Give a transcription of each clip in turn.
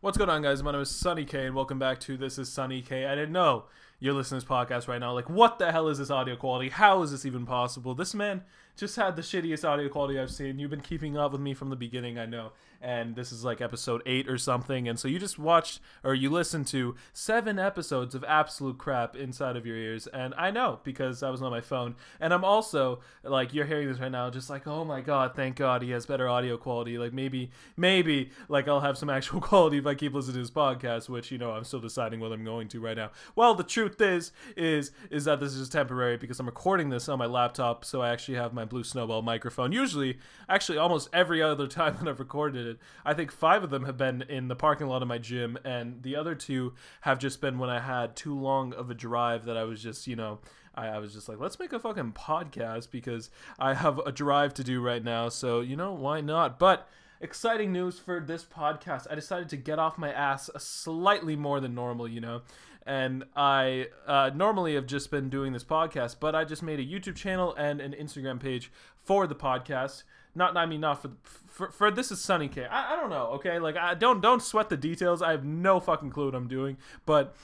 What's going on, guys? My name is Sunny K, and welcome back to This is Sunny K. I didn't know you're listening to this podcast right now. Like, what the hell is this audio quality? How is this even possible? This man just had the shittiest audio quality I've seen. You've been keeping up with me from the beginning, I know. And this is like episode eight or something. And so you just watched or you listened to seven episodes of absolute crap inside of your ears. And I know because I was on my phone. And I'm also like, you're hearing this right now, just like, oh my God, thank God he has better audio quality. Like, maybe, maybe, like, I'll have some actual quality if I keep listening to his podcast, which, you know, I'm still deciding whether I'm going to right now. Well, the truth is, is, is that this is temporary because I'm recording this on my laptop. So I actually have my Blue Snowball microphone. Usually, actually, almost every other time that I've recorded it, I think five of them have been in the parking lot of my gym, and the other two have just been when I had too long of a drive that I was just, you know, I was just like, let's make a fucking podcast because I have a drive to do right now. So, you know, why not? But exciting news for this podcast. I decided to get off my ass slightly more than normal, you know. And I uh, normally have just been doing this podcast, but I just made a YouTube channel and an Instagram page for the podcast. Not, I mean, not for for, for this is Sunny K. I, I don't know. Okay, like I don't don't sweat the details. I have no fucking clue what I'm doing, but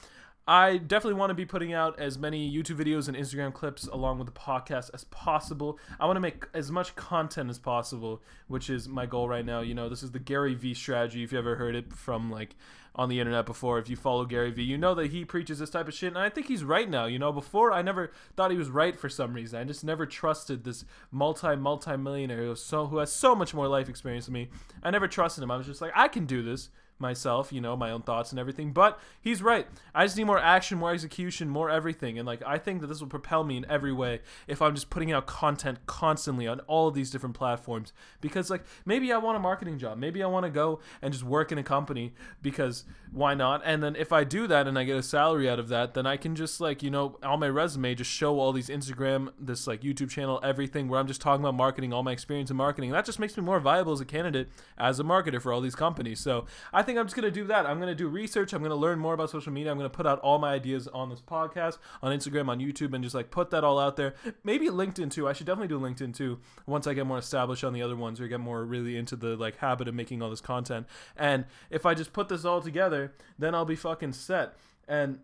I definitely want to be putting out as many YouTube videos and Instagram clips along with the podcast as possible. I want to make as much content as possible, which is my goal right now. You know, this is the Gary Vee strategy. If you ever heard it from like on the internet before, if you follow Gary Vee, you know that he preaches this type of shit. And I think he's right now. You know, before I never thought he was right for some reason. I just never trusted this multi multi millionaire who, so, who has so much more life experience than me. I never trusted him. I was just like, I can do this myself, you know, my own thoughts and everything. But he's right. I just need more action, more execution, more everything. And like I think that this will propel me in every way if I'm just putting out content constantly on all of these different platforms. Because like maybe I want a marketing job. Maybe I want to go and just work in a company because why not? And then if I do that and I get a salary out of that, then I can just like, you know, on my resume just show all these Instagram, this like YouTube channel, everything where I'm just talking about marketing, all my experience in marketing. that just makes me more viable as a candidate as a marketer for all these companies. So I think I'm just going to do that. I'm going to do research. I'm going to learn more about social media. I'm going to put out all my ideas on this podcast, on Instagram, on YouTube, and just like put that all out there. Maybe LinkedIn too. I should definitely do LinkedIn too once I get more established on the other ones or get more really into the like habit of making all this content. And if I just put this all together, then I'll be fucking set. And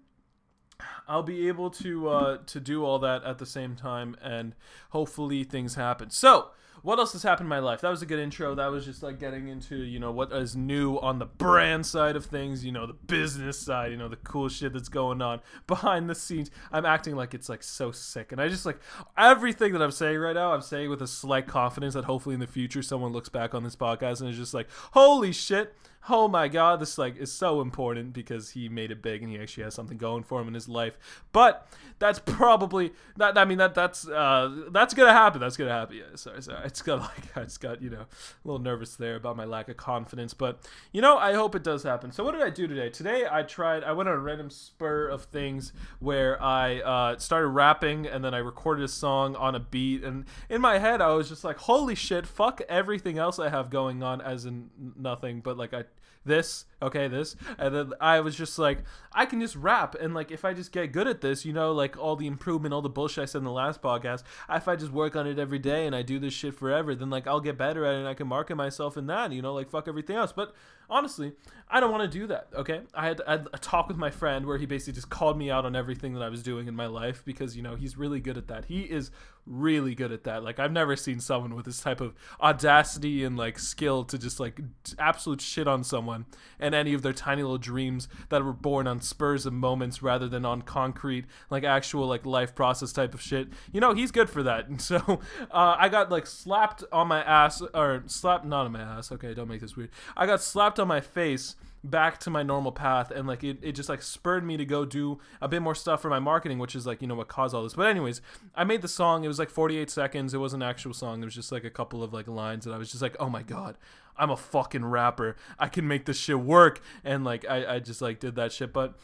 I'll be able to uh, to do all that at the same time, and hopefully things happen. So what else has happened in my life? That was a good intro. That was just like getting into, you know, what is new on the brand side of things, you know, the business side, you know, the cool shit that's going on behind the scenes. I'm acting like it's like so sick. And I just like everything that I'm saying right now, I'm saying with a slight confidence that hopefully in the future someone looks back on this podcast and is just like, holy shit oh my god, this like is so important because he made it big and he actually has something going for him in his life. But that's probably not. I mean that that's uh, that's gonna happen. That's gonna happen. Yeah, sorry, sorry. It's got like I just got you know a little nervous there about my lack of confidence, but you know I hope it does happen. So what did I do today? Today I tried. I went on a random spur of things where I uh, started rapping and then I recorded a song on a beat, and in my head I was just like, holy shit, fuck everything else I have going on as in nothing, but like I this okay this and then i was just like i can just rap and like if i just get good at this you know like all the improvement all the bullshit i said in the last podcast if i just work on it every day and i do this shit forever then like i'll get better at it and i can market myself in that you know like fuck everything else. But honestly i don't want to do that okay I had, I had a talk with my friend where he basically just called me out on everything that i was doing in my life because you know he's really good at that he is really good at that like i've never seen someone with this type of audacity and like skill to just like absolute shit on someone and any of their tiny little dreams that were born on spurs of moments rather than on concrete, like actual like life process type of shit. You know, he's good for that. And so uh, I got like slapped on my ass, or slapped not on my ass. Okay, don't make this weird. I got slapped on my face back to my normal path and like it, it just like spurred me to go do a bit more stuff for my marketing which is like you know what caused all this. But anyways i made the song. It was like 48 seconds. It was an actual song. It was just like a couple of like lines and i was just like oh my god i'm a fucking rapper. I can make this shit work. And like i, I just like did that shit. But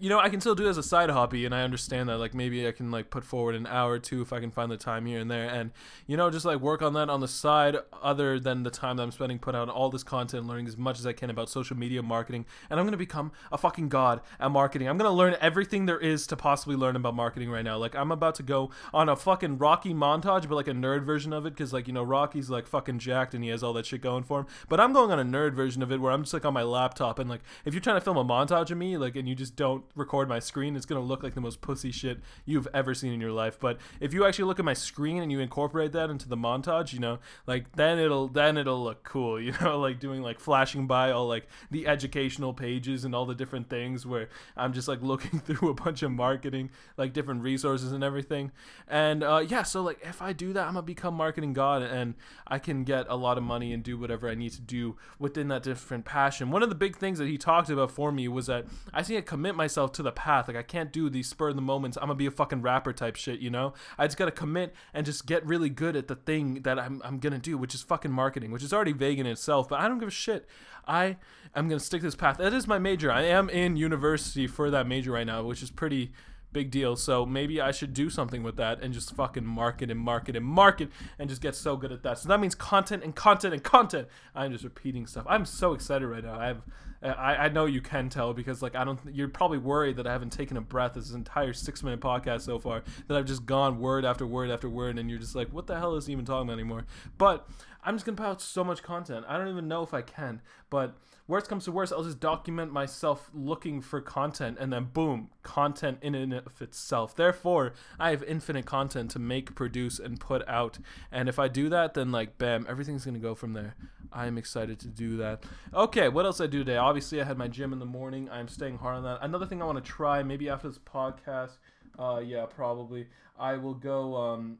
you know, I can still do it as a side hobby, and I understand that. Like, maybe I can like put forward an hour or two if I can find the time here and there, and you know, just like work on that on the side, other than the time that I'm spending putting out all this content, learning as much as I can about social media marketing, and I'm gonna become a fucking god at marketing. I'm gonna learn everything there is to possibly learn about marketing right now. Like, I'm about to go on a fucking Rocky montage, but like a nerd version of it, because like you know, Rocky's like fucking jacked and he has all that shit going for him. But I'm going on a nerd version of it where I'm just like on my laptop, and like if you're trying to film a montage of me, like, and you just don't record my screen, it's gonna look like the most pussy shit you've ever seen in your life. But if you actually look at my screen and you incorporate that into the montage, you know, like then it'll then it'll look cool, you know, like doing like flashing by all like the educational pages and all the different things where I'm just like looking through a bunch of marketing, like different resources and everything. And uh, yeah, so like if I do that, I'm gonna become marketing god and I can get a lot of money and do whatever I need to do within that different passion. One of the big things that he talked about for me was that I need to commit myself to the path. Like I can't do these spur of the moments. I'm gonna be a fucking rapper type shit, you know. I just gotta commit and just get really good at the thing that I'm I'm gonna do, which is fucking marketing, which is already vague in itself. But I don't give a shit. I am gonna stick this path. That is my major. I am in university for that major right now, which is pretty big deal. So maybe I should do something with that and just fucking market and market and market and just get so good at that. So that means content and content and content. I'm just repeating stuff. I'm so excited right now. I have I, I know you can tell because like I don't you're probably worried that I haven't taken a breath this entire six minute podcast so far that I've just gone word after word after word and you're just like what the hell is he even talking about anymore but I'm just gonna put out so much content. I don't even know if I can but worst comes to worst I'll just document myself looking for content and then boom content in and of itself. Therefore I have infinite content to make produce and put out. And if I do that then like bam everything's gonna go from there. I am excited to do that. Okay what else I do today? Obviously I had my gym in the morning. I'm staying hard on that. Another thing I want to try, maybe after this podcast, uh, yeah, probably I will go um,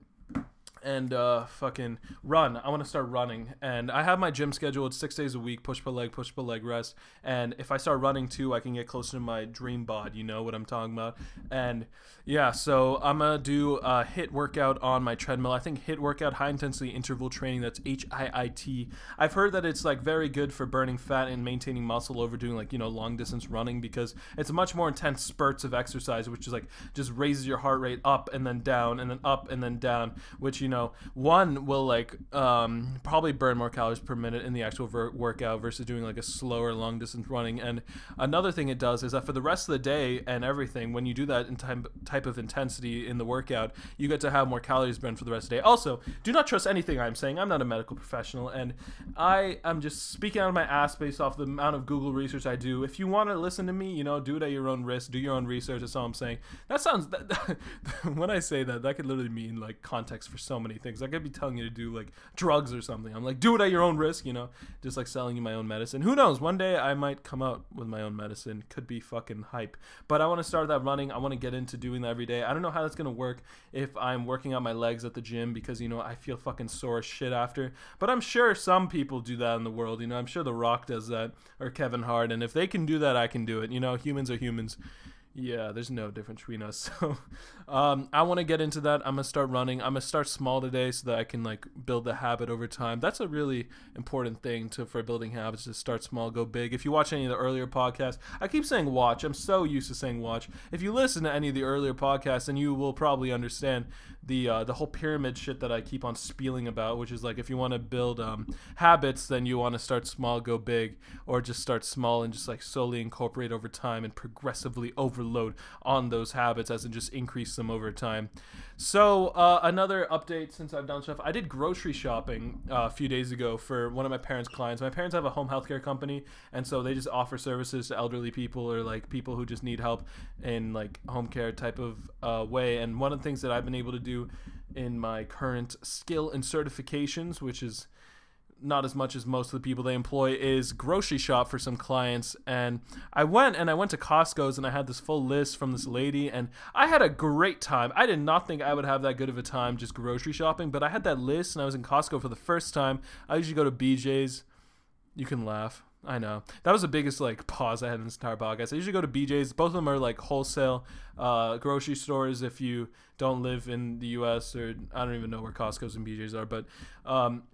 and uh, fucking run. I want to start running, and I have my gym schedule. It's six days a week, push pull leg, push pull leg, rest. And if I start running too, I can get closer to my dream bod. You know what I'm talking about? And yeah, so I'm gonna do a HIIT workout on my treadmill. I think HIIT workout, high intensity interval training. That's H I I T. I've heard that it's like very good for burning fat and maintaining muscle over doing like you know long distance running because it's much more intense spurts of exercise, which is like just raises your heart rate up and then down and then up and then down, which you know one will like um, probably burn more calories per minute in the actual ver- workout versus doing like a slower long distance running. And another thing it does is that for the rest of the day and everything, when you do that in time, type of intensity in the workout, you get to have more calories burned for the rest of the day. Also, do not trust anything I'm saying. I'm not a medical professional, and I am just speaking out of my ass based off the amount of Google research I do. If you want to listen to me, you know, do it at your own risk. Do your own research. That's all I'm saying. That sounds. That, when I say that, that could literally mean like context for so many things. I could be telling you to do like drugs or something. I'm like, do it at your own risk, you know, just like selling you my own medicine. Who knows? One day I might come out with my own medicine. Could be fucking hype. But I want to start that running. I want to get into doing that every day. I don't know how that's gonna work if I'm working out my legs at the gym because you know I feel fucking sore as shit after. But I'm sure some people do that in the world. You know, I'm sure The Rock does that or Kevin Hart. And if they can do that, I can do it. You know, humans are humans yeah, there's no difference between us. So, um, I want to get into that. I'm gonna start running. I'm gonna start small today so that I can like build the habit over time. That's a really important thing to for building habits. To start small, go big. If you watch any of the earlier podcasts, I keep saying watch. I'm so used to saying watch. If you listen to any of the earlier podcasts, then you will probably understand the uh, the whole pyramid shit that I keep on spieling about, which is like if you want to build um, habits, then you want to start small, go big, or just start small and just like slowly incorporate over time and progressively overload on those habits as in just increase them over time. So uh, another update since I've done stuff, I did grocery shopping uh, a few days ago for one of my parents' clients. My parents have a home healthcare company, and so they just offer services to elderly people or like people who just need help in like home care type of uh, way. And one of the things that I've been able to do in my current skill and certifications, which is not as much as most of the people they employ is grocery shop for some clients. And i went and i went to costco's and i had this full list from this lady and i had a great time. I did not think i would have that good of a time just grocery shopping but i had that list and i was in costco for the first time. I usually go to bj's you can laugh I know that was the biggest like pause I had in this entire podcast. I usually go to BJ's. Both of them are like wholesale uh, grocery stores. If you don't live in the U.S. or I don't even know where Costco's and BJ's are, but um,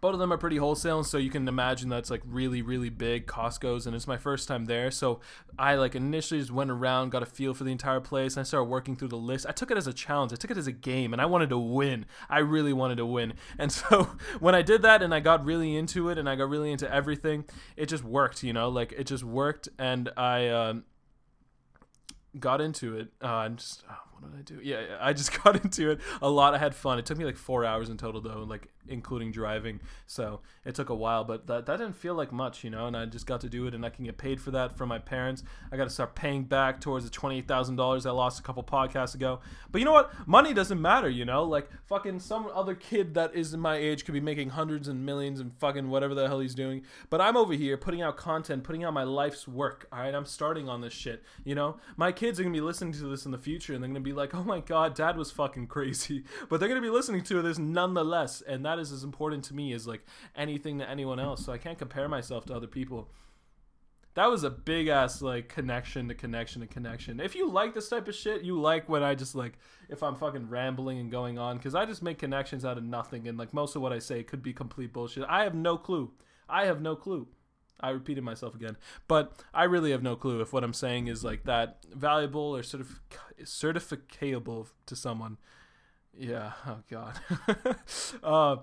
both of them are pretty wholesale so you can imagine that's like really really big costco's and it's my first time there. So i like initially just went around got a feel for the entire place and i started working through the list. I took it as a challenge. I took it as a game and i wanted to win. I really wanted to win. And so when i did that and i got really into it and i got really into everything it just worked you know? Like it just worked and i um, got into it uh, and just oh, what did I do? Yeah, I just got into it a lot. I had fun. It took me like four hours in total though, like including driving. So it took a while, but that, that didn't feel like much, you know. And I just got to do it, and I can get paid for that from my parents. I got to start paying back towards the twenty eight thousand dollars I lost a couple podcasts ago. But you know what? Money doesn't matter, you know. Like fucking some other kid that is my age could be making hundreds and millions and fucking whatever the hell he's doing. But I'm over here putting out content, putting out my life's work. All right, I'm starting on this shit. You know, my kids are gonna be listening to this in the future, and they're gonna be like, "Oh my god, dad was fucking crazy." But they're gonna be listening to this nonetheless, and that is as important to me as like anything to anyone else. So I can't compare myself to other people. That was a big ass like connection to connection to connection. If you like this type of shit, you like when I just like if I'm fucking rambling and going on because I just make connections out of nothing and like most of what I say could be complete bullshit. I have no clue. I have no clue. I repeated myself again, but I really have no clue if what I'm saying is like that valuable or sort of certificable to someone. Yeah. Oh God. uh,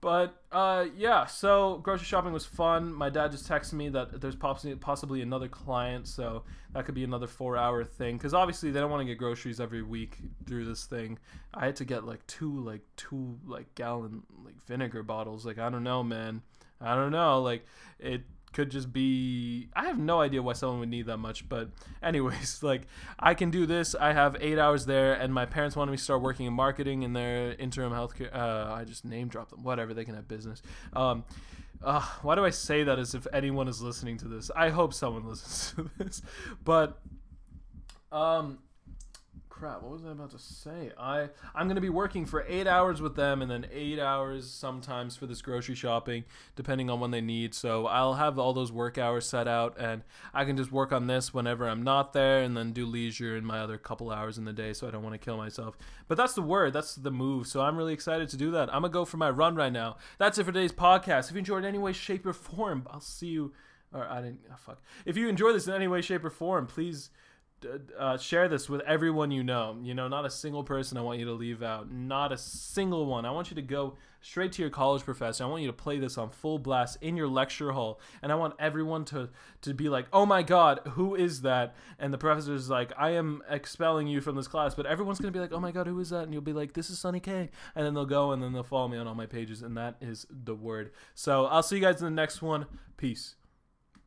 but uh, yeah, so grocery shopping was fun. My dad just texted me that there's possibly another client, so that could be another four hour thing. Because obviously they don't want to get groceries every week through this thing. I had to get like two like two like gallon like vinegar bottles. Like I don't know, man. I don't know. Like it could just be I have no idea why someone would need that much, but anyways, like I can do this. I have eight hours there, and my parents wanted me to start working in marketing in their interim healthcare. Uh, I just name drop them. Whatever, they can have business. Um, uh, why do I say that as if anyone is listening to this? I hope someone listens to this, but um, crap. What was i about to say? I i'm to be working for eight hours with them and then eight hours sometimes for this grocery shopping depending on when they need. So i'll have all those work hours set out and i can just work on this whenever i'm not there and then do leisure in my other couple hours in the day so i don't want to kill myself. But that's the word that's the move. So i'm really excited to do that. I'm to go for my run right now. That's it for today's podcast. If you enjoyed any way shape or form i'll see you or i didn't oh, fuck. If you enjoy this in any way shape or form please uh, share this with everyone you know. You know, not a single person I want you to leave out. Not a single one. I want you to go straight to your college professor. I want you to play this on full blast in your lecture hall. And I want everyone to, to be like, oh my God, who is that? And the professor is like, I am expelling you from this class. But everyone's going to be like, oh my God, who is that? And you'll be like, this is Sunny K. And then they'll go and then they'll follow me on all my pages. And that is the word. So I'll see you guys in the next one. Peace.